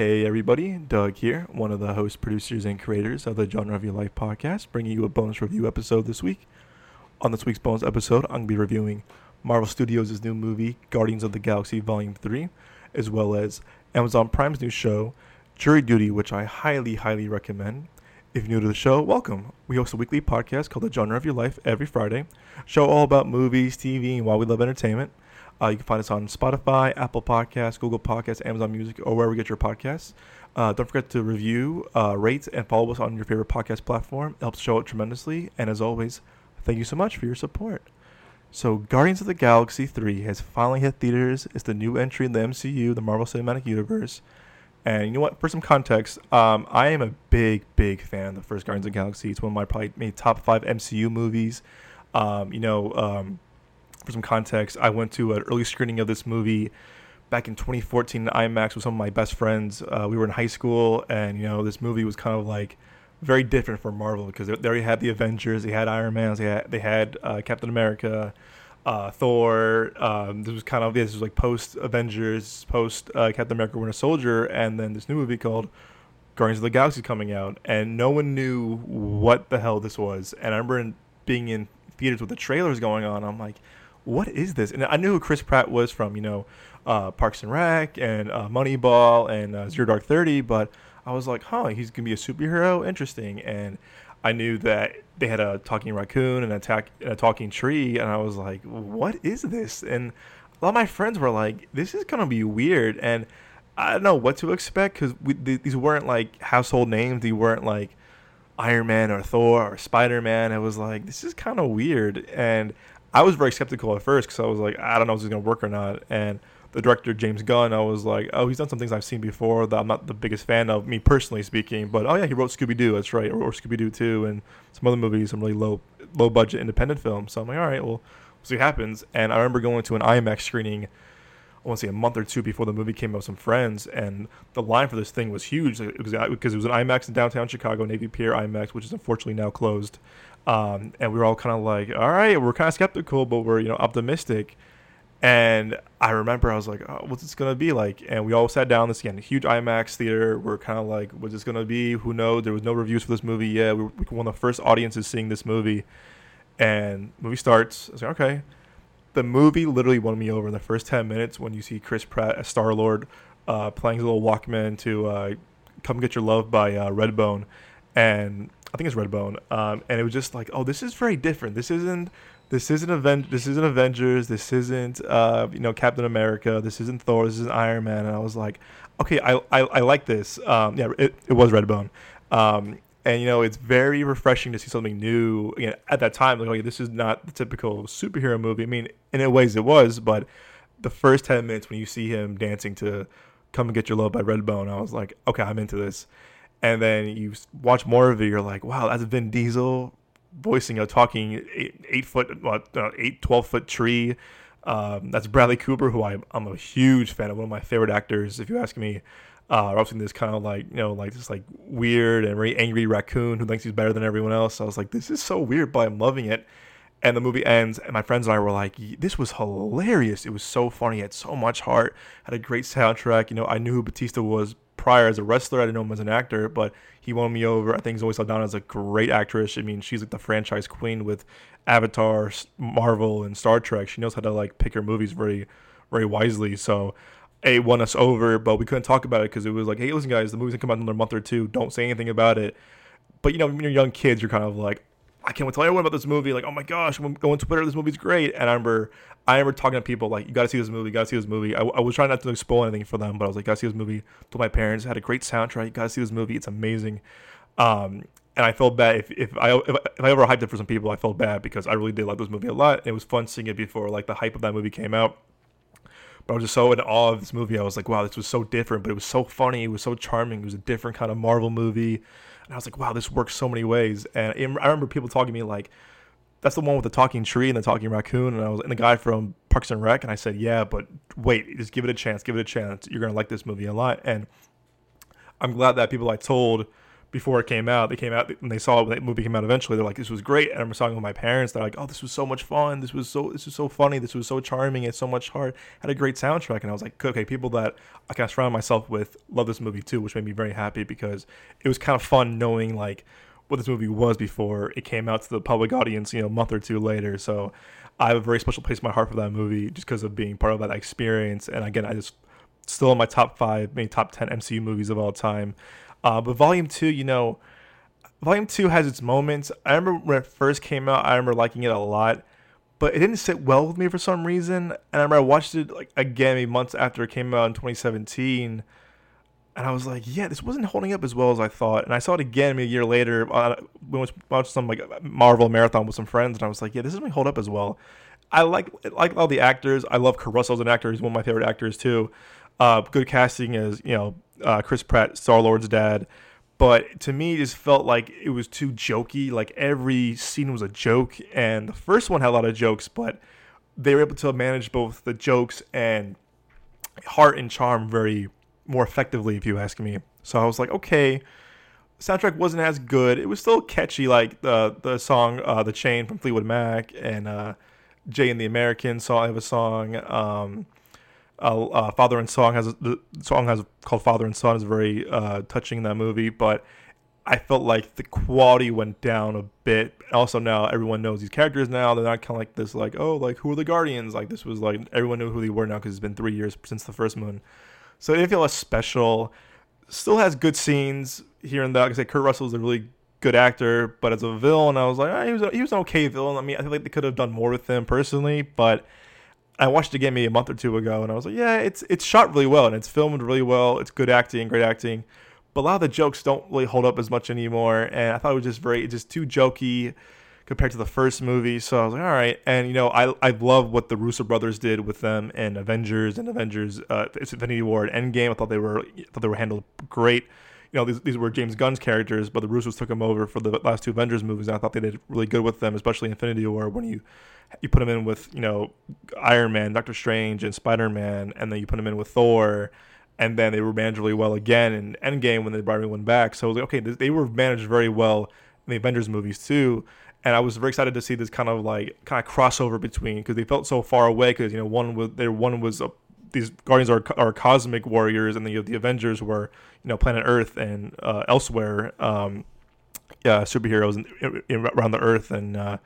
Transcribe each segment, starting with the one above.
Hey everybody, Doug here, one of the host, producers, and creators of the Genre of Your Life podcast, bringing you a bonus review episode this week. On this week's bonus episode, I'm going to be reviewing Marvel Studios' new movie, Guardians of the Galaxy Volume 3, as well as Amazon Prime's new show, Jury Duty, which I highly, highly recommend. If you're new to the show, welcome. We host a weekly podcast called The Genre of Your Life every Friday, show all about movies, TV, and why we love entertainment. Uh, you can find us on Spotify, Apple Podcasts, Google Podcasts, Amazon Music, or wherever you get your podcasts. Uh, don't forget to review, uh, rate, and follow us on your favorite podcast platform. It helps show it tremendously. And as always, thank you so much for your support. So, Guardians of the Galaxy 3 has finally hit theaters. It's the new entry in the MCU, the Marvel Cinematic Universe. And you know what? For some context, um, I am a big, big fan of the first Guardians of the Galaxy. It's one of my probably top five MCU movies. Um, you know, um, for some context, I went to an early screening of this movie back in 2014 in IMAX with some of my best friends. Uh, we were in high school, and you know, this movie was kind of like very different for Marvel because they, already had the Avengers, they had Iron Man, they had they had uh, Captain America, uh, Thor. Um, this was kind of this was like post Avengers, post uh, Captain America Winter Soldier, and then this new movie called Guardians of the Galaxy coming out, and no one knew what the hell this was. And I remember in, being in theaters with the trailers going on, I'm like what is this? And I knew who Chris Pratt was from, you know, uh, Parks and Rec and uh, Moneyball and uh, Zero Dark Thirty, but I was like, huh, he's gonna be a superhero, interesting. And I knew that they had a talking raccoon and a, and a talking tree, and I was like, what is this? And a lot of my friends were like, this is gonna be weird, and I don't know what to expect because th- these weren't like household names. They weren't like Iron Man or Thor or Spider Man. It was like this is kind of weird, and I was very skeptical at first because I was like, I don't know if this is gonna work or not. And the director James Gunn, I was like, oh, he's done some things I've seen before that I'm not the biggest fan of, me personally speaking. But oh yeah, he wrote Scooby Doo, that's right, or, or Scooby Doo Two, and some other movies, some really low low budget independent films. So I'm like, all right, well, we'll see what happens. And I remember going to an IMAX screening. I want to say a month or two before the movie came out with some friends, and the line for this thing was huge. It because uh, it was an IMAX in downtown Chicago, Navy Pier IMAX, which is unfortunately now closed. Um, and we were all kind of like, all right, we're kind of skeptical, but we're you know optimistic. And I remember I was like, oh, what's this gonna be like? And we all sat down. This again, huge IMAX theater. We're kind of like, what's this gonna be? Who knows? There was no reviews for this movie yet. We were one of the first audiences seeing this movie. And movie starts. I was like, okay. The movie literally won me over in the first ten minutes when you see Chris Pratt as Star Lord uh, playing his little Walkman to uh, "Come Get Your Love" by uh, Redbone, and I think it's Redbone, um, and it was just like, oh, this is very different. This isn't this isn't Aven- this isn't Avengers. This isn't uh, you know Captain America. This isn't Thor. This isn't Iron Man. And I was like, okay, I I, I like this. Um, yeah, it, it was Redbone. Um, and you know it's very refreshing to see something new. Again, at that time, like, okay, this is not the typical superhero movie. I mean, in a ways it was, but the first ten minutes when you see him dancing to "Come and Get Your Love" by Redbone, I was like, okay, I'm into this and then you watch more of it, you're like, wow, that's Vin Diesel voicing a talking eight, eight foot, what, uh, eight, 12 foot tree. Um, that's Bradley Cooper, who I, I'm a huge fan of, one of my favorite actors, if you ask me. Uh, also this kind of like, you know, like this like weird and very angry raccoon who thinks he's better than everyone else. So I was like, this is so weird, but I'm loving it. And the movie ends, and my friends and I were like, "This was hilarious! It was so funny. It had so much heart. Had a great soundtrack. You know, I knew who Batista was prior as a wrestler. I didn't know him as an actor, but he won me over. I think Zoe Saldana is a great actress. I mean, she's like the franchise queen with Avatar, Marvel, and Star Trek. She knows how to like pick her movies very, very wisely. So, it won us over, but we couldn't talk about it because it was like, hey, listen, guys, the movie's gonna come out in another month or two. Don't say anything about it. But you know, when you're young kids, you're kind of like, I can't wait to tell everyone about this movie. Like, oh my gosh, I'm going to Twitter. This movie's great. And I remember, I remember talking to people like, you got to see this movie. You got to see this movie. I, I, was trying not to spoil anything for them, but I was like, you got to see this movie. Told my parents, had a great soundtrack. You got to see this movie. It's amazing. Um, and I felt bad if, if I if, if I ever hyped it for some people, I felt bad because I really did like this movie a lot. It was fun seeing it before like the hype of that movie came out. But I was just so in awe of this movie. I was like, wow, this was so different, but it was so funny. It was so charming. It was a different kind of Marvel movie. And I was like, wow, this works so many ways. And I remember people talking to me like, that's the one with the talking tree and the talking raccoon. And I was and the guy from Parks and Rec. And I said, yeah, but wait, just give it a chance. Give it a chance. You're gonna like this movie a lot. And I'm glad that people I told before it came out. They came out when they saw it the movie came out eventually. They're like, "This was great." And I remember talking with my parents. They're like, "Oh, this was so much fun. This was so this was so funny. This was so charming. It's so much heart. Had a great soundtrack." And I was like, "Okay, people that I kind of surround myself with love this movie too," which made me very happy because it was kind of fun knowing like what this movie was before it came out to the public audience. You know, a month or two later. So I have a very special place in my heart for that movie just because of being part of that experience. And again, I just still in my top five, maybe top ten MCU movies of all time. Uh, but Volume Two, you know Volume 2 has its moments. I remember when it first came out, I remember liking it a lot, but it didn't sit well with me for some reason. And I remember I watched it like again maybe months after it came out in 2017, and I was like, yeah, this wasn't holding up as well as I thought. And I saw it again maybe a year later. Uh, we watched some like Marvel marathon with some friends, and I was like, yeah, this doesn't hold up as well. I like like all the actors. I love Russell as an actor. He's one of my favorite actors too. Uh, good casting as you know uh, Chris Pratt, Star Lord's dad. But to me it just felt like it was too jokey. Like every scene was a joke and the first one had a lot of jokes but they were able to manage both the jokes and heart and charm very more effectively if you ask me. So i was like okay soundtrack wasn't as good. It was still catchy like the the song uh, the chain from fleetwood mac and uh, jay and the american song i have a song um, uh, uh, Father and Song has the song has called Father and Son is very uh, touching in that movie, but I felt like the quality went down a bit. Also, now everyone knows these characters now. They're not kind of like this, like oh, like who are the Guardians? Like this was like everyone knew who they were now because it's been three years since the first moon. So it feel as special. Still has good scenes here and there. Like I said, Kurt Russell is a really good actor, but as a villain, I was like, oh, he was a, he was an okay villain. I mean, I feel like they could have done more with him personally, but I watched it again maybe a month or two ago, and I was like, yeah, it's it's shot really well and it's filmed really well. It's good acting, great acting, but a lot of the jokes don't really hold up as much anymore. And I thought it was just very, just too jokey compared to the first movie. So I was like, all right. And you know, I I love what the Russo brothers did with them in Avengers and Avengers uh, Infinity War and Endgame. I thought they were I thought they were handled great. You know, these, these were James Gunn's characters, but the Russos took them over for the last two Avengers movies. And I thought they did really good with them, especially Infinity War when you you put them in with you know Iron Man, Doctor Strange, and Spider Man, and then you put them in with Thor, and then they were managed really well again in Endgame when they brought everyone back. So like, okay, they were managed very well in the Avengers movies too. And I was very excited to see this kind of like kind of crossover between because they felt so far away because you know one was there one was a, these Guardians are, are cosmic warriors and then you have the Avengers were you know planet Earth and uh, elsewhere um, yeah superheroes in, in, around the Earth and uh,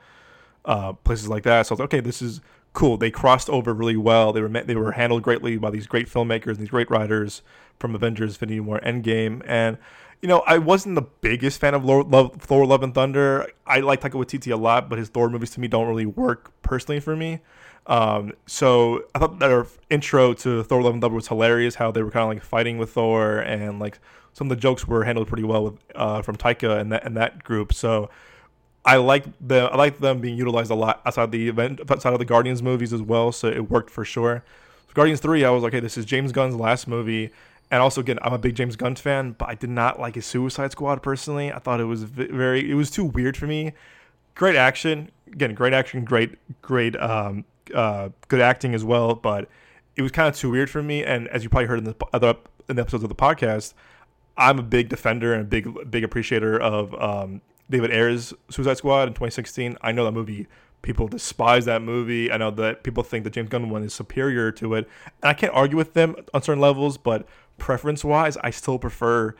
uh, places like that. So I was okay, this is cool. They crossed over really well. They were they were handled greatly by these great filmmakers, and these great writers from Avengers: Infinity War, Endgame, and you know, I wasn't the biggest fan of Thor: Love and Thunder. I like Taika Waititi a lot, but his Thor movies to me don't really work personally for me. Um, so I thought their intro to Thor: Love and Thunder was hilarious. How they were kind of like fighting with Thor, and like some of the jokes were handled pretty well with uh, from Taika and that and that group. So I like the I like them being utilized a lot outside the event outside of the Guardians movies as well. So it worked for sure. So Guardians three, I was like, okay, this is James Gunn's last movie, and also again, I'm a big James Gunn fan, but I did not like his Suicide Squad personally. I thought it was very it was too weird for me. Great action, again, great action, great great um, uh, good acting as well, but it was kind of too weird for me. And as you probably heard in the other in the episodes of the podcast, I'm a big defender and a big big appreciator of um, David Ayer's Suicide Squad in 2016. I know that movie. People despise that movie. I know that people think the James Gunn one is superior to it. And I can't argue with them on certain levels, but preference wise, I still prefer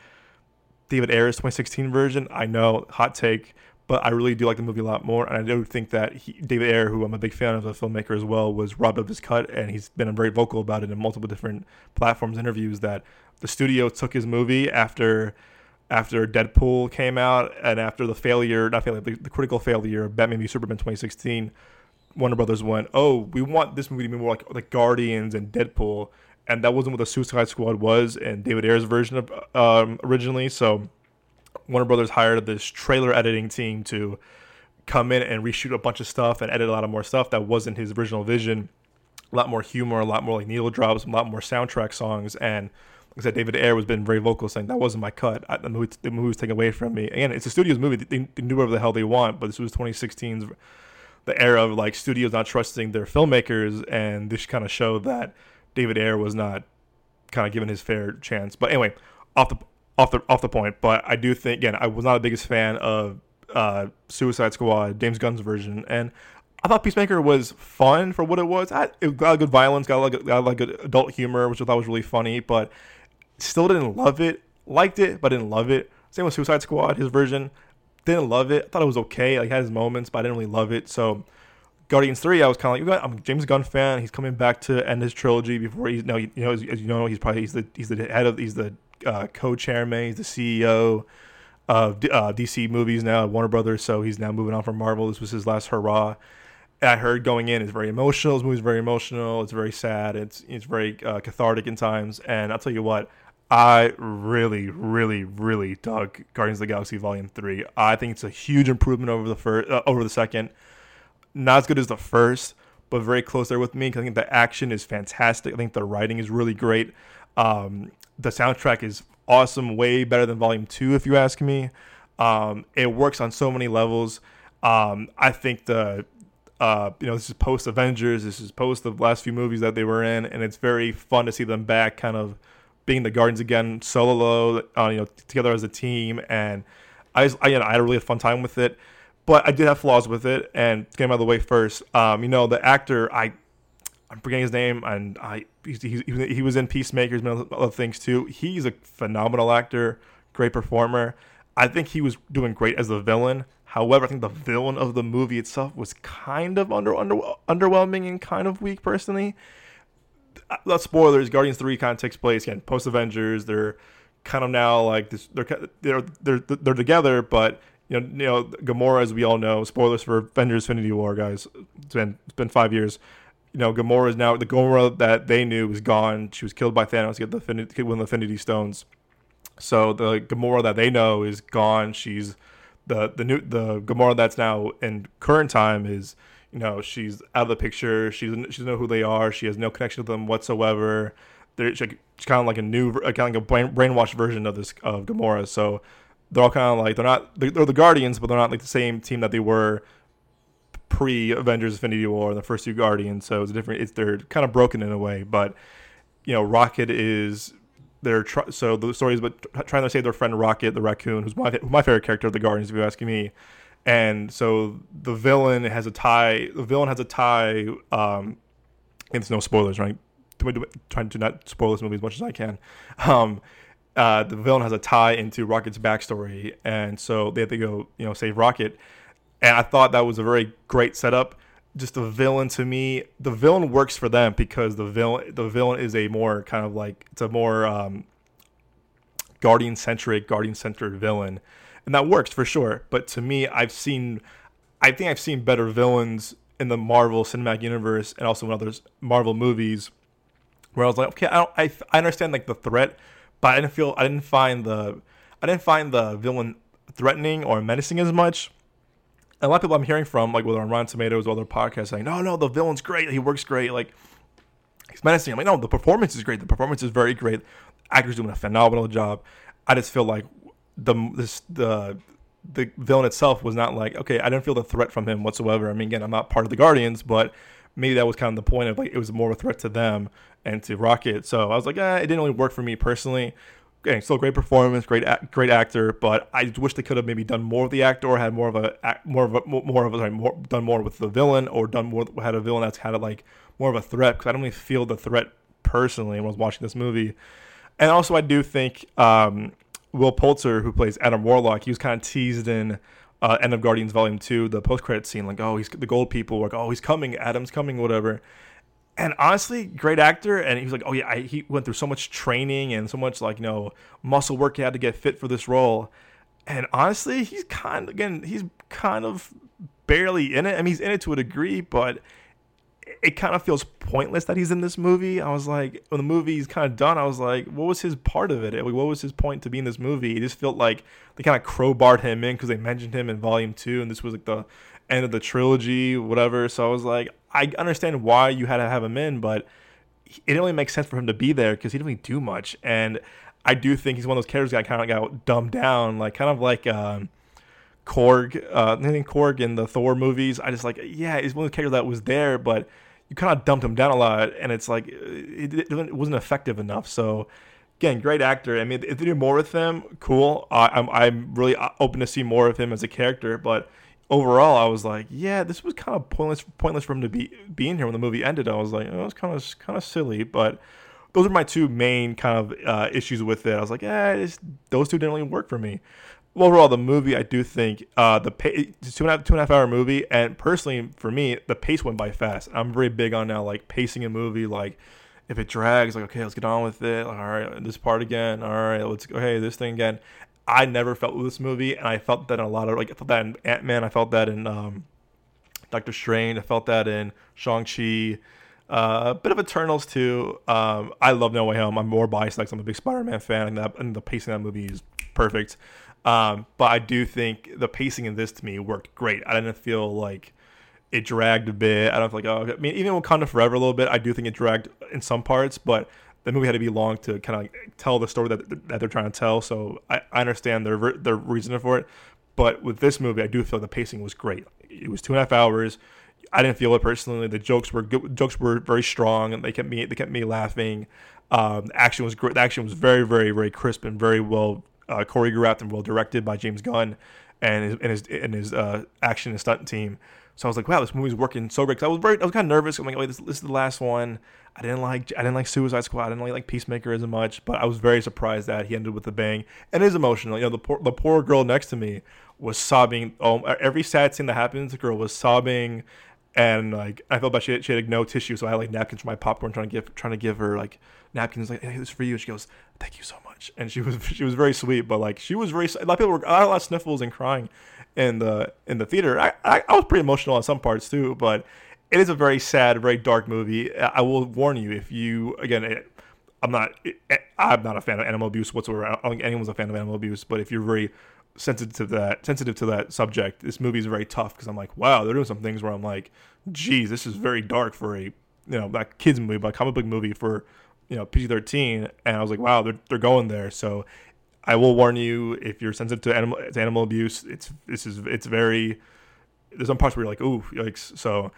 David Ayer's 2016 version. I know, hot take, but I really do like the movie a lot more. And I do think that he, David Ayer, who I'm a big fan of, as a filmmaker as well, was robbed of his cut. And he's been very vocal about it in multiple different platforms, interviews, that the studio took his movie after after Deadpool came out and after the failure, not failure, the, the critical failure of Batman v Superman 2016, Warner Brothers went, "Oh, we want this movie to be more like like Guardians and Deadpool," and that wasn't what the Suicide Squad was and David Ayer's version of um, originally. So Warner Brothers hired this trailer editing team to come in and reshoot a bunch of stuff and edit a lot of more stuff that wasn't his original vision. A lot more humor, a lot more like needle drops, a lot more soundtrack songs, and like I said, David Ayer was been very vocal saying that wasn't my cut. I, the, movie, the movie was taken away from me. Again, it's a studio's movie. They, they do whatever the hell they want, but this was 2016's the era of like studios not trusting their filmmakers, and this kind of showed that David Ayer was not kind of given his fair chance. But anyway, off the off the off the point, but I do think again I was not the biggest fan of uh, Suicide Squad, James Gunn's version, and I thought Peacemaker was fun for what it was. I, it got good violence, got like got like good adult humor, which I thought was really funny, but still didn't love it. Liked it, but didn't love it. Same with Suicide Squad, his version. Didn't love it. I thought it was okay. Like had his moments, but I didn't really love it. So Guardians Three, I was kind of like, I'm a James Gunn fan. He's coming back to end his trilogy before he's no, you know, as, as you know, he's probably he's the he's the head of he's the uh, co-chairman, he's the CEO of uh, DC movies now, Warner Brothers. So he's now moving on from Marvel. This was his last hurrah. I heard going in is very emotional. This movie's very emotional. It's very sad. It's it's very uh, cathartic in times. And I'll tell you what, I really, really, really dug Guardians of the Galaxy Volume Three. I think it's a huge improvement over the first, uh, over the second. Not as good as the first, but very close there with me. I think the action is fantastic. I think the writing is really great. Um, the soundtrack is awesome, way better than Volume Two, if you ask me. Um, it works on so many levels. Um, I think the uh, you know, this is post Avengers. This is post the last few movies that they were in, and it's very fun to see them back, kind of being the Guardians again, solo, uh, you know, together as a team. And I, just, I, you know, I had a really fun time with it, but I did have flaws with it. And get out of the way first, um, you know, the actor, I, I'm forgetting his name, and I, he, he, he was in Peacemakers and other things too. He's a phenomenal actor, great performer. I think he was doing great as the villain. However, I think the villain of the movie itself was kind of under, under underwhelming and kind of weak personally. Uh, not spoilers. Guardians Three kind of takes place again post Avengers. They're kind of now like this. They're they're they're they're together, but you know you know Gamora, as we all know. Spoilers for Avengers: Infinity War, guys. It's been it's been five years. You know, Gamora is now the Gamora that they knew was gone. She was killed by Thanos get the Infinity, one of the Infinity Stones. So the Gamora that they know is gone. She's the the new the Gamora that's now in current time is you know she's out of the picture. She doesn't she doesn't know who they are. She has no connection to them whatsoever. They're she's kind of like a new kind of like a brain, brainwashed version of this of Gamora. So they're all kind of like they're not they're the Guardians, but they're not like the same team that they were pre Avengers Infinity War and the first two Guardians. So it's a different. It's they're kind of broken in a way, but you know Rocket is they're so the story is about trying to save their friend Rocket the raccoon, who's my my favorite character of the Guardians, if you're asking me. And so the villain has a tie. The villain has a tie. Um, and it's no spoilers, right? Trying to not spoil this movie as much as I can. Um, uh, the villain has a tie into Rocket's backstory, and so they have to go, you know, save Rocket. And I thought that was a very great setup. Just the villain to me the villain works for them because the villain the villain is a more kind of like it's a more um, guardian centric guardian centered villain. And that works for sure. But to me i've seen i think i've seen better villains in the marvel cinematic universe and also in other marvel movies where i was like okay i i, I understand like the threat but i didn't feel i didn't find the i didn't find the villain threatening or menacing as much a lot of people I'm hearing from, like whether on Rotten Tomatoes or other podcasts, saying, "No, no, the villain's great. He works great. Like he's menacing." I'm like, "No, the performance is great. The performance is very great. Actor's doing a phenomenal job." I just feel like the this the the villain itself was not like okay. I didn't feel the threat from him whatsoever. I mean, again, I'm not part of the Guardians, but maybe that was kind of the point of like it was more of a threat to them and to Rocket. So I was like, eh, it didn't really work for me personally again, still great performance, great great actor, but I wish they could have maybe done more with the actor, or had more of a more of a more of a sorry, more, done more with the villain, or done more had a villain that's had like more of a threat because I don't really feel the threat personally when I was watching this movie, and also I do think um, Will Poulter, who plays Adam Warlock, he was kind of teased in. Uh, End of Guardians Volume Two, the post credit scene, like, oh, he's the gold people, like, oh, he's coming, Adam's coming, whatever and honestly, great actor. And he was like, oh yeah, I, he went through so much training and so much like you know muscle work he had to get fit for this role. And honestly, he's kind of again, he's kind of barely in it. I mean, he's in it to a degree, but it kind of feels pointless that he's in this movie. I was like, when the movie's kind of done, I was like, what was his part of it? Like, what was his point to be in this movie? It just felt like they kind of crowbarred him in because they mentioned him in Volume Two, and this was like the end of the trilogy, whatever. So I was like, I understand why you had to have him in, but it only makes sense for him to be there because he didn't really do much. And I do think he's one of those characters that kind of got dumbed down, like kind of like um, Korg, uh, I Korg in the Thor movies. I just like, yeah, he's one of the characters that was there, but you kind of dumped him down a lot, and it's like it, it wasn't effective enough. So again, great actor. I mean, if they do more with him, cool. Uh, I'm I'm really uh, open to see more of him as a character. But overall, I was like, yeah, this was kind of pointless pointless for him to be being here when the movie ended. I was like, oh, it was kind of kind of silly, but. Those are my two main kind of uh, issues with it. I was like, yeah, those two didn't really work for me overall, the movie I do think uh, the pay, two and a half two and a half hour movie, and personally for me, the pace went by fast. I'm very big on now like pacing a movie, like if it drags, like okay, let's get on with it. Like, all right, this part again. All right, let's go. Hey, this thing again. I never felt with this movie, and I felt that in a lot of like I felt that in Ant Man. I felt that in um, Doctor Strange. I felt that in Shang Chi. Uh, a bit of Eternals too. Um, I love No Way Home. I'm more biased, like I'm a big Spider-Man fan, and that and the pacing of that movie is perfect. Um, but I do think the pacing in this to me worked great. I didn't feel like it dragged a bit. I don't feel like oh, I mean even with Wakanda Forever a little bit. I do think it dragged in some parts, but the movie had to be long to kind of like tell the story that that they're trying to tell. So I, I understand their their reason for it. But with this movie, I do feel the pacing was great. It was two and a half hours. I didn't feel it personally. The jokes were good. Jokes were very strong, and they kept me they kept me laughing. Um, the action was great. The action was very very very crisp and very well uh, choreographed and well directed by James Gunn and his and his, and his uh, action and stunt team. So I was like, wow, this movie's working so great. Cause I was very, I was kind of nervous. I'm like, wait, this, this, is the last one. I didn't like, I didn't like Suicide Squad. I didn't like, like Peacemaker as much, but I was very surprised that he ended with a bang. And it is emotional. You know, the poor, the poor girl next to me was sobbing. Oh, every sad scene that happens, the girl was sobbing, and like I felt bad. She had, she had like, no tissue, so I had like napkins for my popcorn, trying to give, trying to give her like napkins. Like, hey, this is for you. And She goes, thank you so much. And she was, she was very sweet, but like she was very. A lot of people were, a lot of sniffles and crying in the in the theater. I, I, I was pretty emotional on some parts too, but it is a very sad, very dark movie. I will warn you if you again. It, I'm not. It, I'm not a fan of animal abuse whatsoever. I don't think anyone's a fan of animal abuse. But if you're very sensitive to that, sensitive to that subject, this movie is very tough because I'm like, wow, they're doing some things where I'm like, geez, this is very dark for a you know not kids movie, but comic book movie for you know PG-13. And I was like, wow, they're they're going there. So I will warn you if you're sensitive to animal to animal abuse. It's this is it's very there's some parts where you're like ooh like so.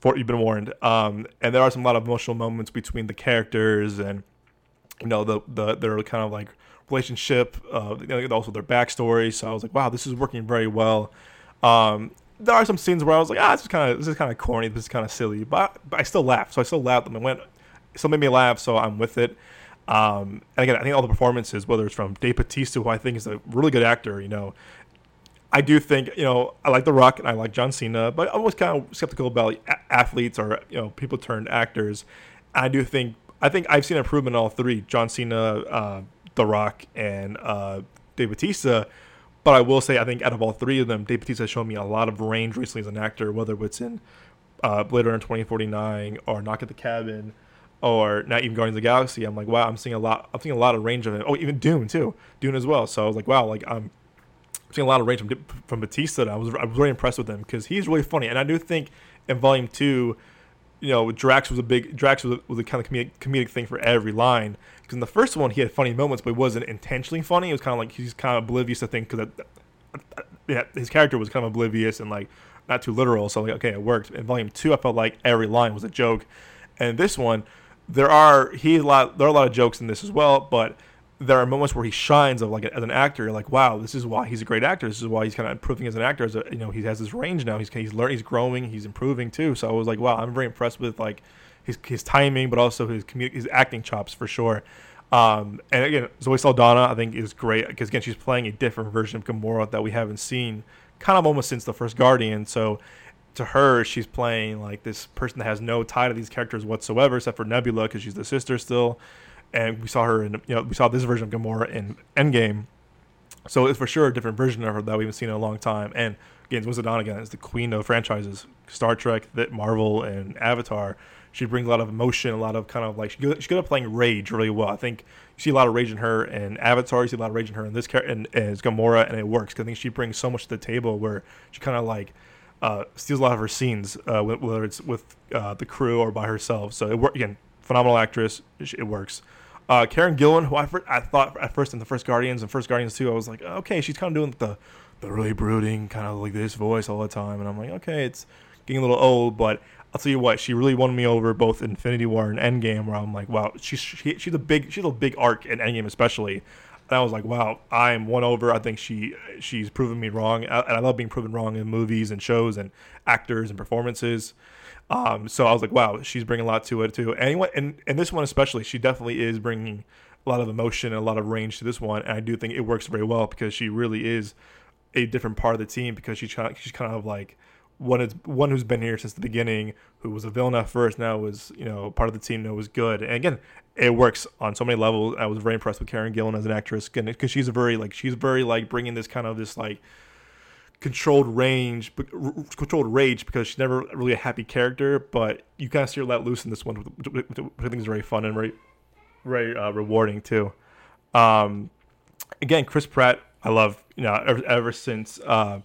For, you've been warned. Um, and there are some a lot of emotional moments between the characters and you know the the their kind of like relationship, uh, also their backstory. So I was like, wow, this is working very well. Um, there are some scenes where I was like, ah, this is kind of this is kind of corny, this is kind of silly, but, but I still laughed. So I still laughed and went, it still made me laugh. So I'm with it. Um, and again, I think all the performances, whether it's from Dave Bautista, who I think is a really good actor, you know, I do think, you know, I like The Rock and I like John Cena, but I was kind of skeptical about athletes or, you know, people turned actors. I do think, I think I've seen improvement in all three John Cena, uh, The Rock, and uh, Dave Bautista. But I will say, I think out of all three of them, Dave Bautista has shown me a lot of range recently as an actor, whether it's in uh, Blade Runner 2049 or Knock at the Cabin or not even Guardians of the Galaxy, I'm like, wow, I'm seeing a lot. I'm seeing a lot of range of it. Oh, even Dune too, Dune as well. So I was like, wow, like I'm seeing a lot of range from from Bautista. I was I was very impressed with him because he's really funny, and I do think in Volume Two, you know, Drax was a big Drax was a, was a kind of comedic, comedic thing for every line. Because in the first one, he had funny moments, but he wasn't intentionally funny. It was kind of like he's kind of oblivious to things because yeah, his character was kind of oblivious and like not too literal. So like, okay, it worked. In Volume Two, I felt like every line was a joke, and this one there are he a lot there are a lot of jokes in this as well, but there are moments where he shines of like as an actor. You're like, wow, this is why he's a great actor. This is why he's kind of improving as an actor. As a, you know, he has this range now. He's he's learning, he's growing, he's improving too. So I was like, wow, I'm very impressed with like his his timing, but also his his acting chops for sure. Um, and again, Zoe Saldana, I think is great because again, she's playing a different version of Gamora that we haven't seen kind of almost since the first Guardian. So to her, she's playing like this person that has no tie to these characters whatsoever, except for Nebula because she's the sister still. And we saw her in, you know, we saw this version of Gamora in Endgame. So it's for sure a different version of her that we haven't seen in a long time. And again, Winston again is the queen of franchises, Star Trek, that Marvel, and Avatar. She brings a lot of emotion, a lot of kind of like she's good, she's good at playing rage really well. I think you see a lot of rage in her in Avatar. You see a lot of rage in her in this character, and as Gamora, and it works. Cause I think she brings so much to the table where she kind of like uh, steals a lot of her scenes, uh, whether it's with uh, the crew or by herself. So it work again. Phenomenal actress. It works. Uh, Karen Gillan, who I, I thought at first in the first Guardians and first Guardians 2, I was like, okay, she's kind of doing the the really brooding kind of like this voice all the time, and I'm like, okay, it's getting a little old, but I'll tell you what, she really won me over both Infinity War and Endgame, where I'm like, wow, she's she, she's a big she's a big arc in Endgame especially. And I was like, wow, I'm won over. I think she she's proven me wrong, and I love being proven wrong in movies and shows and actors and performances. Um, so I was like, wow, she's bringing a lot to it too. Anyone, and and this one especially, she definitely is bringing a lot of emotion and a lot of range to this one, and I do think it works very well because she really is a different part of the team because of, she's kind of like one is one who's been here since the beginning, who was a villain at first, now was you know part of the team that was good. And again, it works on so many levels. I was very impressed with Karen Gillan as an actress because she's a very like she's very like bringing this kind of this like controlled range, controlled rage because she's never really a happy character, but you kind of see her let loose in this one, which I think is very fun and very very uh, rewarding too. Um, again, Chris Pratt, I love you know ever, ever since uh,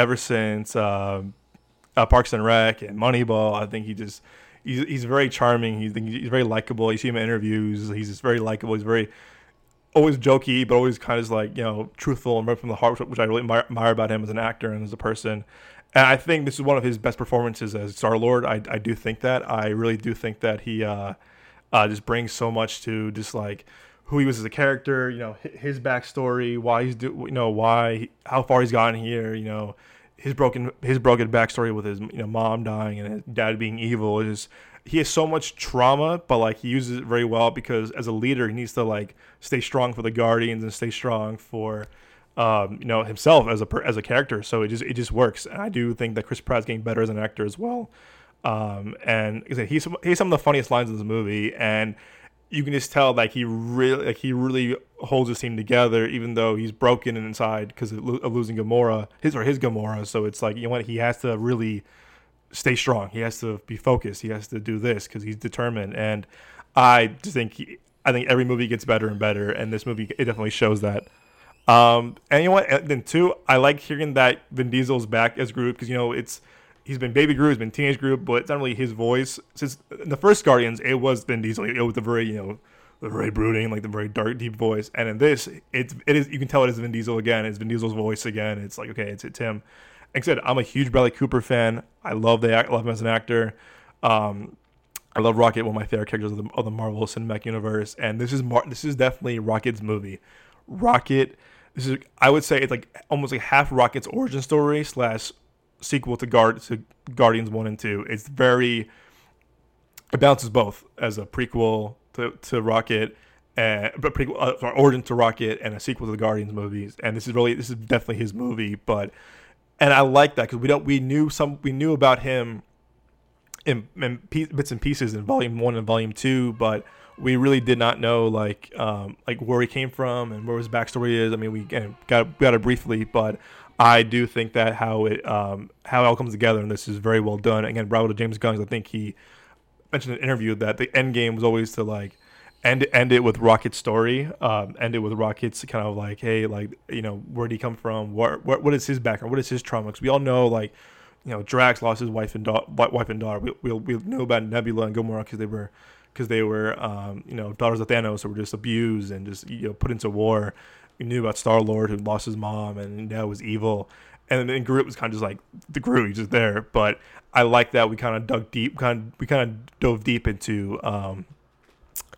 ever since uh, uh, Parks and Rec and Moneyball. I think he just he's, he's very charming. He's he's very likable. You see him in interviews. He's just very likable. He's very always jokey, but always kind of like you know truthful and right from the heart, which I really admire about him as an actor and as a person. And I think this is one of his best performances as Star Lord. I, I do think that. I really do think that he uh, uh, just brings so much to just like who he was as a character. You know his backstory, why he's do you know why how far he's gotten here. You know his broken his broken backstory with his you know mom dying and his dad being evil is he has so much trauma but like he uses it very well because as a leader he needs to like stay strong for the guardians and stay strong for um, you know himself as a as a character so it just it just works and I do think that Chris Pratt's getting better as an actor as well um, and said, he's he's some of the funniest lines in this movie and you can just tell like he really like he really holds his team together even though he's broken inside because of, of, losing Gamora his or his Gamora. So it's like you know what? He has to really stay strong. He has to be focused. He has to do this because he's determined. And I just think he, I think every movie gets better and better and this movie it definitely shows that. Um and you know what? Then two I like hearing that Vin Diesel's back as Groot because you know it's he's been Baby Groot, he's been Teenage Groot, but it's not really his voice. Since the first Guardians, it was Vin Diesel. It was the very you know the very brooding, like the very dark, deep voice. And in this, it's it is you can tell it is Vin Diesel again. It's Vin Diesel's voice again. It's like okay, it's it's him. Like I said, I'm a huge Bradley Cooper fan. I love the I love him as an actor. Um, I love Rocket, one of my favorite characters of the, of the Marvel Cinematic Universe, and this is Mar- this is definitely Rocket's movie. Rocket, this is I would say it's like almost like half Rocket's origin story slash sequel to Guard to Guardians One and Two. It's very it balances both as a prequel to, to Rocket, and but prequel uh, origin to Rocket and a sequel to the Guardians movies. And this is really this is definitely his movie, but and I like that because we don't we knew some we knew about him in, in bits and pieces in Volume One and Volume Two, but we really did not know like um, like where he came from and where his backstory is. I mean, we got got it briefly, but I do think that how it um, how it all comes together and this is very well done. Again, bravo to James Gunn. I think he mentioned in an interview that the end game was always to like end end it with Rocket's story, um, end it with Rocket's kind of like, hey, like you know, where did he come from? What what, what is his background? What is his trauma? Because we all know like you know, Drax lost his wife and wife and daughter. We, we, we knew about Nebula and Gamora because they were because they were um, you know daughters of Thanos, who were just abused and just you know put into war we knew about Star Lord who lost his mom and now was evil. And then Groot was kind of just like the Groot, he's just there. But I like that we kind of dug deep, kind of, we kind of dove deep into um,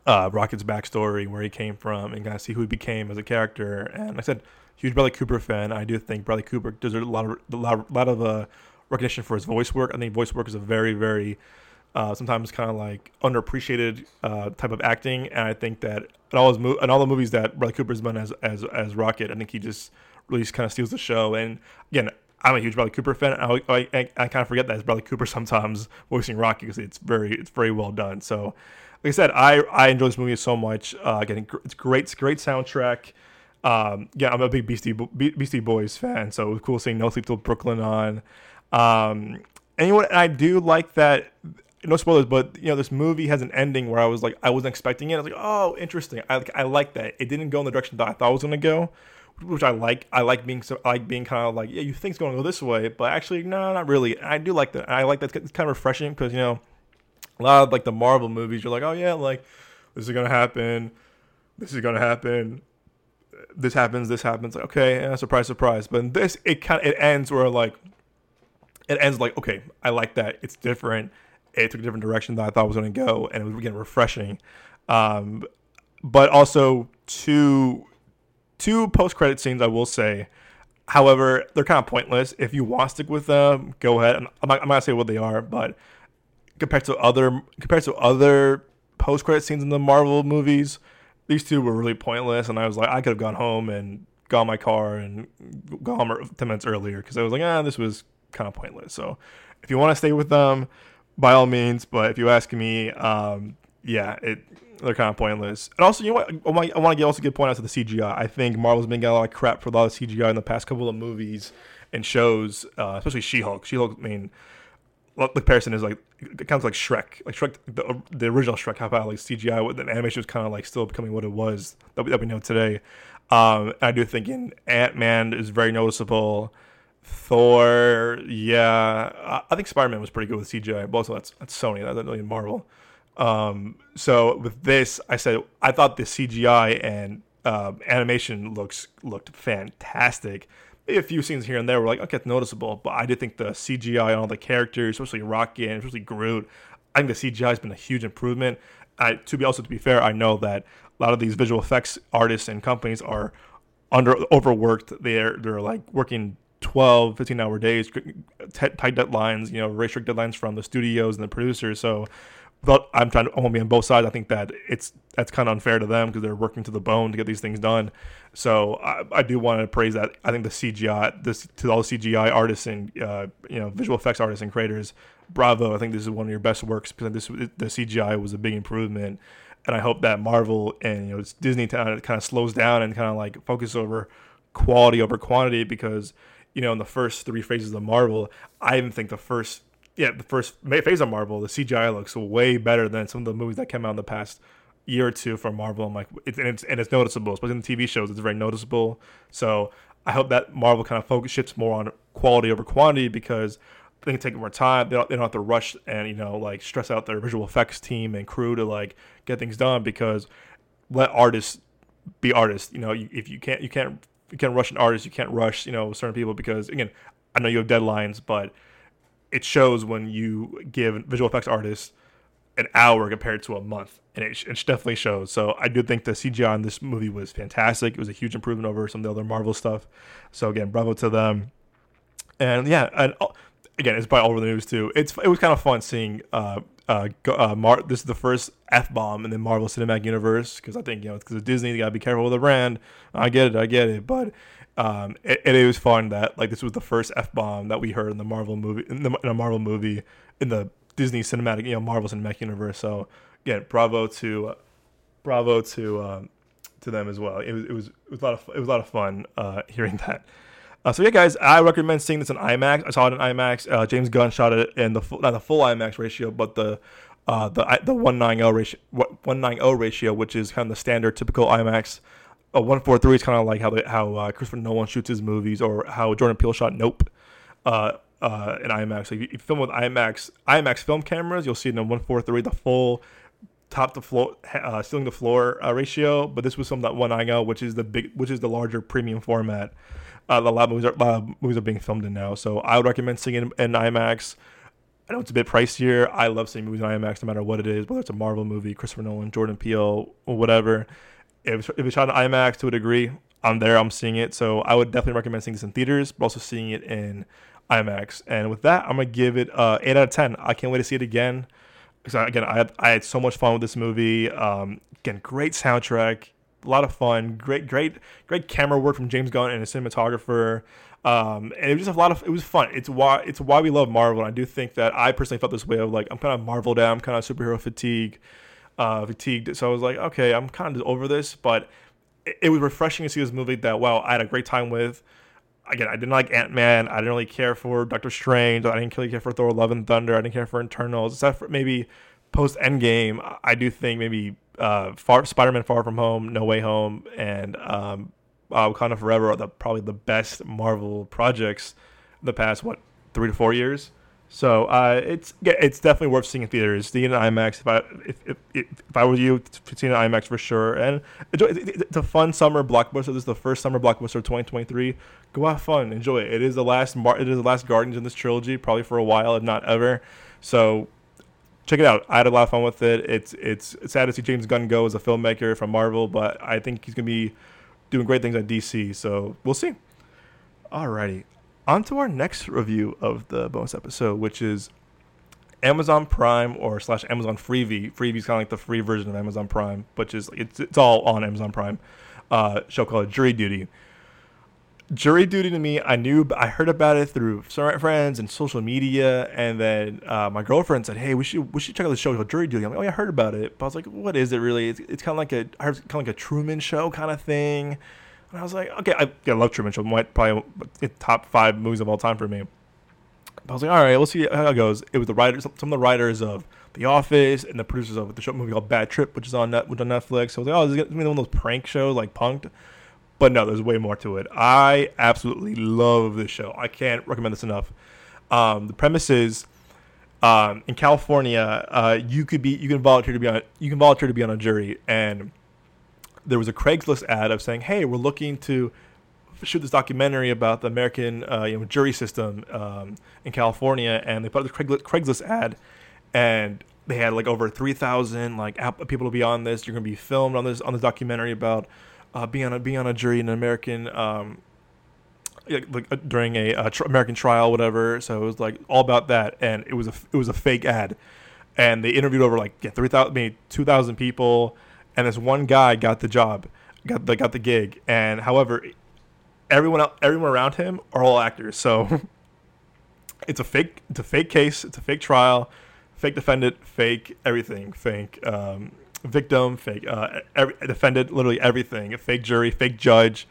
uh, Rocket's backstory, where he came from, and kind of see who he became as a character. And like I said, huge Bradley Cooper fan. I do think Bradley Cooper deserves a lot of a lot, lot of uh, recognition for his voice work. I think voice work is a very very uh, sometimes kind of like underappreciated uh, type of acting, and I think that in all his mo- in all the movies that Bradley Cooper's been as as as Rocket, I think he just really kind of steals the show. And again, I'm a huge Bradley Cooper fan. I, I, I, I kind of forget that it's Bradley Cooper sometimes voicing Rocket because it's very it's very well done. So, like I said, I I enjoy this movie so much. Uh, again, it's great, it's great soundtrack. Um, yeah, I'm a big Beastie Beastie Boys fan, so it was cool seeing No Sleep Till Brooklyn on. Um, anyone, I do like that no spoilers, but you know this movie has an ending where I was like I wasn't expecting it. I was like, oh, interesting. I I like that. It didn't go in the direction that I thought it was gonna go, which I like. I like being so I like being kind of like yeah, you think it's gonna go this way, but actually no, not really. I do like that. I like that. It's kind of refreshing because you know a lot of like the Marvel movies, you're like, oh yeah, like this is gonna happen, this is gonna happen. This happens, this happens. Like, okay, yeah, surprise, surprise. But in this, it kind of it ends where like, it ends like, okay, I like that. It's different it took a different direction than I thought it was going to go, and it was again refreshing. Um, but also two two post credit scenes, I will say. However, they're kind of pointless. If you want to stick with them, go ahead. I'm not, I'm not gonna say what they are, but compared to other compared to other post credit scenes in the Marvel movies, these two were really pointless. And I was like, I could have gone home and got my car and gone home ten minutes earlier because I was like, ah, this was kind of pointless. So if you want to stay with them, by all means. But if you ask me, um, yeah, it they're kind of pointless. And also, you know what? I want, to also get point out to the CGI. I think Marvel's been getting a lot of crap for a lot of CGI in the past couple of movies and shows, uh, especially She-Hulk. She-Hulk, I mean, the comparison is like it counts like Shrek, like Shrek, the, the original Shrek. How about like CGI? The animation was kind of like still becoming what it was that we, that we know today. Um, I do think in Ant Man is very noticeable. Thor, yeah, I think Spider Man was pretty good with CGI, but also that's that's Sony, that's not really Marvel. Um, so with this, I said I thought the CGI and uh, animation looks looked fantastic. Maybe a few scenes here and there were like okay, it's noticeable, but I did think the CGI on all the characters, especially Rocky and especially Groot, I think the CGI has been a huge improvement. I, to be also to be fair, I know that a lot of these visual effects artists and companies are under overworked. They're they're like working 12, 15 hour days, tight deadlines, you know, very strict deadlines from the studios and the producers. So I'm trying to only be on both sides. I think that it's that's kind of unfair to them because they're working to the bone to get these things done. So I, I do want to praise that. I think the CGI, this to all the CGI artists and uh, you know visual effects artists and creators, bravo! I think this is one of your best works because this the CGI was a big improvement, and I hope that Marvel and you know Disney kind of slows down and kind of like focus over quality over quantity because you know in the first three phases of Marvel, I even think the first yeah, the first phase of Marvel, the CGI looks way better than some of the movies that came out in the past year or two from Marvel. I'm like, it's, and it's and it's noticeable, especially in the TV shows. It's very noticeable. So I hope that Marvel kind of focus shifts more on quality over quantity because they can take more time. They don't, they don't have to rush and you know like stress out their visual effects team and crew to like get things done because let artists be artists. You know, if you can't you can't you can't rush an artist, you can't rush you know certain people because again, I know you have deadlines, but it shows when you give visual effects artists an hour compared to a month, and it, it definitely shows. So I do think the CGI in this movie was fantastic. It was a huge improvement over some of the other Marvel stuff. So again, bravo to them. And yeah, and uh, again, it's probably all over the news too. It's it was kind of fun seeing. Uh, uh, uh Mar- this is the first f bomb in the Marvel Cinematic Universe because I think you know because of Disney, you gotta be careful with the brand. I get it, I get it, but um, it, it was fun that like this was the first f bomb that we heard in the Marvel movie in, the, in a Marvel movie in the Disney cinematic you know Marvel cinematic universe. So again, bravo to uh, bravo to um, to them as well. It was it was it was a lot of it was a lot of fun uh, hearing that. Uh, so yeah, guys, I recommend seeing this in IMAX. I saw it in IMAX. Uh, James Gunn shot it in the full, not the full IMAX ratio, but the uh, the the one nine zero ratio one nine zero ratio, which is kind of the standard typical IMAX a one four three is kind of like how they, how uh, Christopher Nolan shoots his movies, or how Jordan Peele shot Nope uh, uh, in IMAX. So if you film with IMAX IMAX film cameras, you'll see in the one four three the full top to floor uh, ceiling to floor uh, ratio. But this was some that one I got, which is the big, which is the larger premium format. Uh, a lot of movies are, lot of movies are being filmed in now, so I would recommend seeing it in, in IMAX. I know it's a bit pricier. I love seeing movies in IMAX, no matter what it is, whether it's a Marvel movie, Christopher Nolan, Jordan Peele, or whatever if, if it's shot in IMAX to a degree, I'm there, I'm seeing it. So I would definitely recommend seeing this in theaters, but also seeing it in IMAX. And with that, I'm gonna give it uh, eight out of ten. I can't wait to see it again. Because again, I had, I had so much fun with this movie. Um, again, great soundtrack, a lot of fun, great, great, great camera work from James Gunn and a cinematographer. Um, and it was just a lot of it was fun. It's why it's why we love Marvel. And I do think that I personally felt this way of like I'm kind of Marvel down, I'm kind of superhero fatigue uh, fatigued. So I was like, okay, I'm kind of over this, but it, it was refreshing to see this movie that wow, I had a great time with. Again, I didn't like Ant Man. I didn't really care for Doctor Strange. I didn't really care for Thor: Love and Thunder. I didn't care for Eternals, except for maybe post Endgame. I do think maybe uh, Far Spider-Man: Far From Home, No Way Home, and um, uh, Wakanda Forever are the probably the best Marvel projects the past what three to four years. So uh, it's it's definitely worth seeing in theaters. Seeing in IMAX, if I if, if, if I were you, seeing in IMAX for sure. And enjoy, it's a fun summer blockbuster. This is the first summer blockbuster of 2023. Go have fun, enjoy it. It is the last it is the last Guardians in this trilogy, probably for a while, if not ever. So check it out. I had a lot of fun with it. It's it's sad to see James Gunn go as a filmmaker from Marvel, but I think he's gonna be doing great things at DC. So we'll see. Alrighty, on to our next review of the bonus episode, which is Amazon Prime or slash Amazon Freevee. Freevee is kind of like the free version of Amazon Prime, which is it's it's all on Amazon Prime. Uh, show called Jury Duty. Jury Duty to me, I knew, I heard about it through friends and social media, and then uh, my girlfriend said, "Hey, we should we should check out the show called Jury Duty." I'm like, "Oh, yeah, I heard about it," but I was like, "What is it really?" It's, it's kind of like a kind of like a Truman Show kind of thing, and I was like, "Okay, I, I love Truman Show, might probably top five movies of all time for me." But I was like, "All right, we'll see how it goes." It was the writers, some of the writers of The Office, and the producers of the show movie called Bad Trip, which is on net, which on Netflix. So I was like, "Oh, this is gonna be one of those prank shows like Punk'd." But no, there's way more to it. I absolutely love this show. I can't recommend this enough. Um, the premise is um, in California, uh, you could be you can volunteer to be on you can volunteer to be on a jury, and there was a Craigslist ad of saying, "Hey, we're looking to shoot this documentary about the American uh, you know jury system um, in California," and they put out the Craigslist ad, and they had like over three thousand like people to be on this. You're gonna be filmed on this on this documentary about uh, being on a being on a jury in an American um, like uh, during a uh, tr- American trial, whatever. So it was like all about that, and it was a it was a fake ad, and they interviewed over like yeah, three thousand, maybe two thousand people, and this one guy got the job, got the got the gig, and however, everyone else, everyone around him are all actors, so it's a fake it's a fake case, it's a fake trial, fake defendant, fake everything, fake. Um, victim, fake uh, every, defendant, literally everything. A fake jury, fake judge,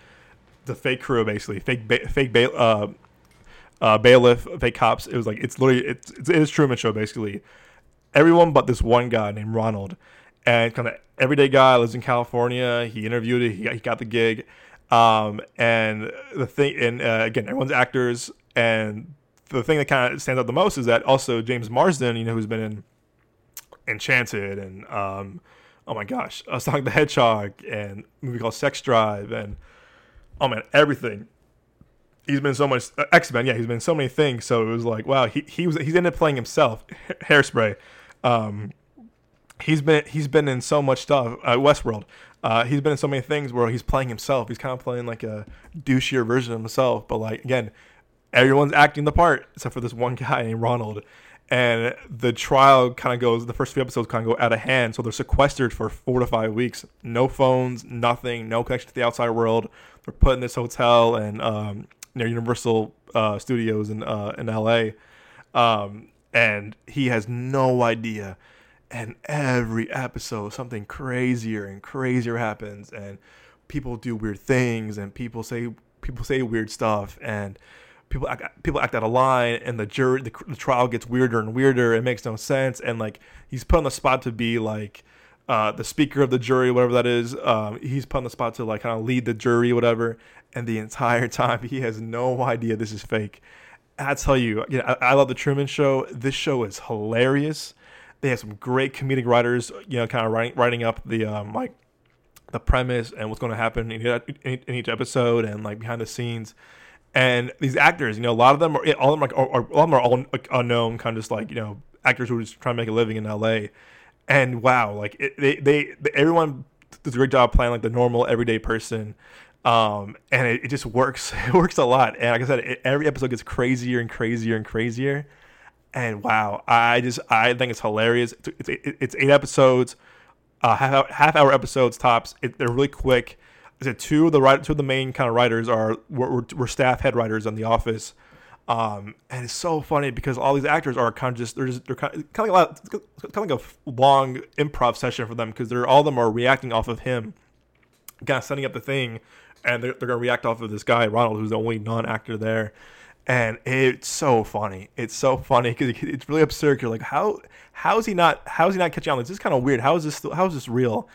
the fake crew, basically fake ba- fake ba- uh, uh, bailiff, fake cops. It was like it's literally it's, it's it is Truman Show basically. Everyone but this one guy named Ronald, and kind of everyday guy lives in California. He interviewed it. He, he got the gig, um, and the thing and uh, again everyone's actors and the thing that kind of stands out the most is that also James Marsden, you know, who's been in Enchanted and um, oh my gosh, uh, Sonic the Hedgehog and movie called Sex Drive and oh man, everything. He's been so much uh, X Men, yeah. He's been so many things. So it was like, wow, he he was he's ended up playing himself. Hairspray. Um, he's been he's been in so much stuff. Uh, Westworld. Uh, he's been in so many things where he's playing himself. He's kind of playing like a douchier version of himself. But like again, everyone's acting the part except for this one guy named Ronald and the trial kind of goes the first few episodes kind of go out of hand so they're sequestered for four to five weeks. No phones nothing no connection to the outside world. They're put in this hotel and um, near universal uh, studios in, uh, in la um, and he has no idea. And every episode something crazier and crazier happens and people do weird things and people say people say weird stuff and people act, people act out of line, and the jury, the, the, trial gets weirder and weirder. It makes no sense, and like he's put on the spot to be like uh, the speaker of the jury, whatever that is. Um, he's put on the spot to like kind of lead the jury, whatever. And the entire time, he has no idea this is fake. I tell you, you know, I, I love the Truman Show. This show is hilarious. They have some great comedic writers, you know, kind of writing writing up the um, like the premise and what's going to happen in, in, each episode and like behind the scenes and these actors, you know, a lot of them are all of them are, are, all of them are all unknown, kind of just like you know actors who are just trying to make a living in L.A. And wow, like it, they, they everyone does a great job playing like the normal everyday person, um, and it, it just works. It works a lot. And like I said, it, every episode gets crazier and crazier and crazier. And wow, I just I think it's hilarious. It's it's, it's eight episodes, uh, half half hour episodes tops. they're really quick said two of the right two of the main kind of writers are were, were staff head writers on The Office. Um, and it's so funny because all these actors are kind of just they're just they're kind of, like a lot, kind of like a long improv session for them because they're all of them are reacting off of him, kind of setting up the thing, and they're, they're gonna react off of this guy Ronald who's the only non-actor there, and it's so funny. It's so funny because it's really absurd. You're like, how how is he not how is he not catching on? This is kind of weird. How is this how is this real?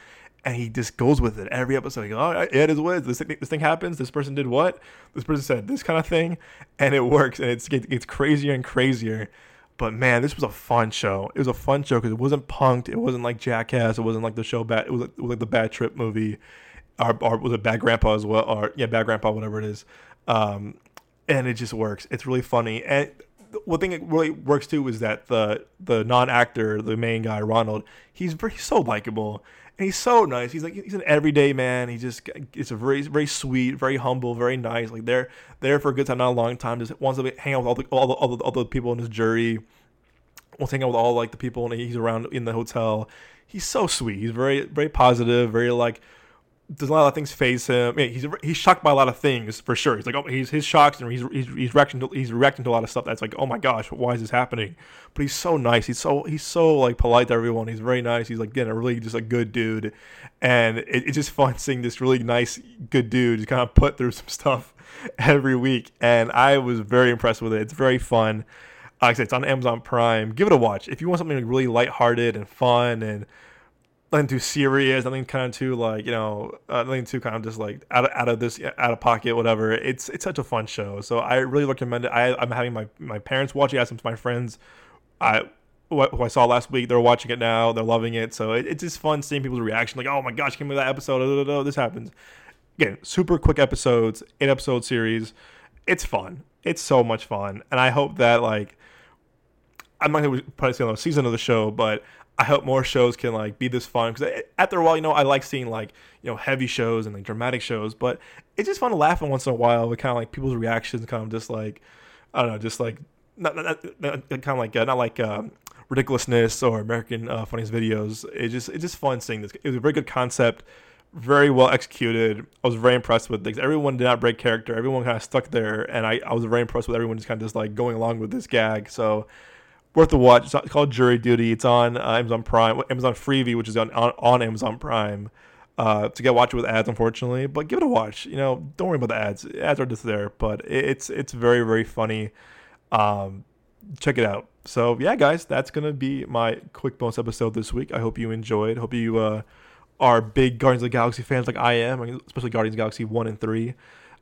And he just goes with it every episode. He goes, oh, it is what this thing, this thing happens. This person did what? This person said this kind of thing, and it works. And it's it's crazier and crazier. But man, this was a fun show. It was a fun show because it wasn't punk'd. It wasn't like Jackass. It wasn't like the show bad. It was, it was like the Bad Trip movie, or, or was it Bad Grandpa as well? Or yeah, Bad Grandpa, whatever it is. Um, and it just works. It's really funny. And one thing that really works too is that the the non actor, the main guy Ronald, he's very so likable and he's so nice. He's like he's an everyday man. He just it's a very very sweet, very humble, very nice. Like they're there for a good time, not a long time. Just wants to hang out with all the all the all the, all the people in his jury. Wants to hang out with all like the people and he's around in the hotel. He's so sweet. He's very very positive. Very like does a lot of things face him. Mean, he's he's shocked by a lot of things for sure. He's like, oh, he's his shocked and he's he's he's reacting to, he's reacting to a lot of stuff that's like, oh my gosh, why is this happening? But he's so nice. He's so he's so like polite to everyone. He's very nice. He's like again a really just a good dude, and it, it's just fun seeing this really nice good dude just kind of put through some stuff every week. And I was very impressed with it. It's very fun. Like I said, it's on Amazon Prime. Give it a watch if you want something like really lighthearted and fun and nothing too serious, nothing kind of too like you know, uh, nothing too kind of just like out of, out of this out of pocket, whatever. It's it's such a fun show, so I really recommend it. I I'm having my my parents watch it. I asked some to my friends. I who I saw last week, they're watching it now. They're loving it. So it, it's just fun seeing people's reaction. Like, oh my gosh, give me that episode. This happens. Again, super quick episodes, eight episode series. It's fun. It's so much fun, and I hope that like I'm not gonna probably say another season of the show, but I hope more shows can like be this fun because after a while, you know, I like seeing like you know heavy shows and like dramatic shows, but it's just fun to laugh once in a while with kind of like people's reactions, kind of just like I don't know, just like not, not, not kind of like uh, not like um, ridiculousness or American uh, funniest videos. It just it's just fun seeing this. It was a very good concept, very well executed. I was very impressed with things. Everyone did not break character. Everyone kind of stuck there, and I, I was very impressed with everyone just kind of just like going along with this gag. So worth a watch. It's called Jury Duty. It's on uh, Amazon Prime, Amazon Freevee, which is on on, on Amazon Prime. Uh, to get watch it with ads, unfortunately, but give it a watch. You know, don't worry about the ads. Ads are just there, but it's it's very very funny. Um, check it out. So yeah, guys, that's gonna be my quick bonus episode this week. I hope you enjoyed. Hope you uh, are big Guardians of the Galaxy fans like I am, especially Guardians of Galaxy one and three.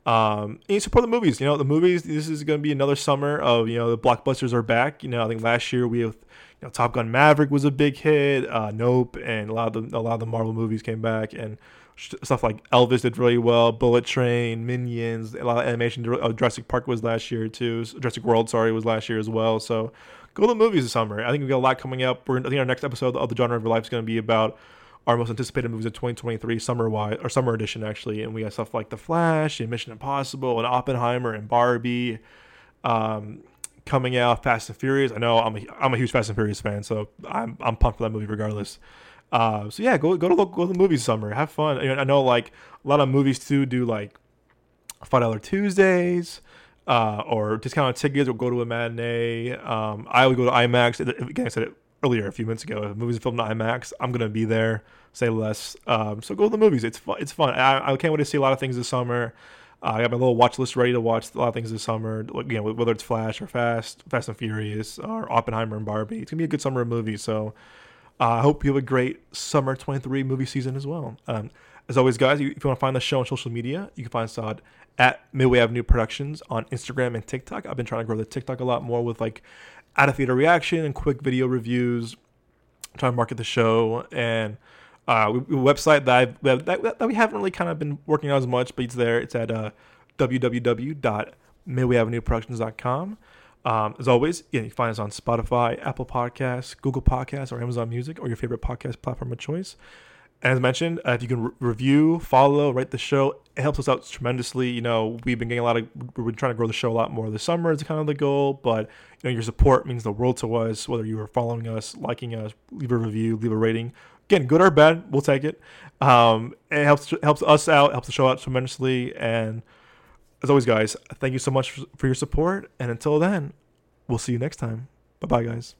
Um, and you support the movies. You know, the movies. This is going to be another summer of you know the blockbusters are back. You know, I think last year we have you know Top Gun Maverick was a big hit. Uh, nope, and a lot of the a lot of the Marvel movies came back, and stuff like Elvis did really well. Bullet Train, Minions, a lot of animation. Uh, Jurassic Park was last year too. Jurassic World, sorry, was last year as well. So go to the movies this summer. I think we got a lot coming up. We're I think our next episode of the Genre of Your Life is going to be about our most anticipated movies of 2023 summer wide or summer edition actually and we got stuff like the flash and mission impossible and oppenheimer and barbie um, coming out fast and furious. I know i'm a, I'm a huge fast and furious fan so i'm, I'm pumped for that movie regardless. Uh, so yeah go, go to go to the movies summer. Have fun. I know like a lot of movies too do like five dollar tuesdays uh, or discounted tickets or go to a matinee. Um, i would go to imax. Again i said it earlier a few minutes ago. If movies filmed in IMAX, I'm gonna be there. Say less. Um, so go to the movies. It's fun. It's fun. I, I can't wait to see a lot of things this summer. Uh, I got my little watch list ready to watch a lot of things this summer. You know, whether it's Flash or Fast, Fast and Furious, or Oppenheimer and Barbie. It's gonna be a good summer of movies. So uh, I hope you have a great summer 23 movie season as well. Um, as always, guys, if you want to find the show on social media, you can find us at Midway Avenue Productions on Instagram and TikTok. I've been trying to grow the TikTok a lot more with like out of theater reaction and quick video reviews. Trying to market the show and uh, website that, I've, that, that, we haven't really kind of been working on as much, but it's there. It's at uh, www.midwayavenueproductions.com. Um, as always, you can find us on Spotify, Apple Podcasts, Google Podcasts, or Amazon Music, or your favorite podcast platform of choice. As mentioned, uh, if you can re- review, follow, write the show, it helps us out tremendously. You know, we've been getting a lot of, we're trying to grow the show a lot more this summer. It's kind of the goal, but you know, your support means the world to us. Whether you are following us, liking us, leave a review, leave a rating. Again, good or bad, we'll take it. Um, it helps helps us out, helps the show out tremendously. And as always, guys, thank you so much for, for your support. And until then, we'll see you next time. Bye bye, guys.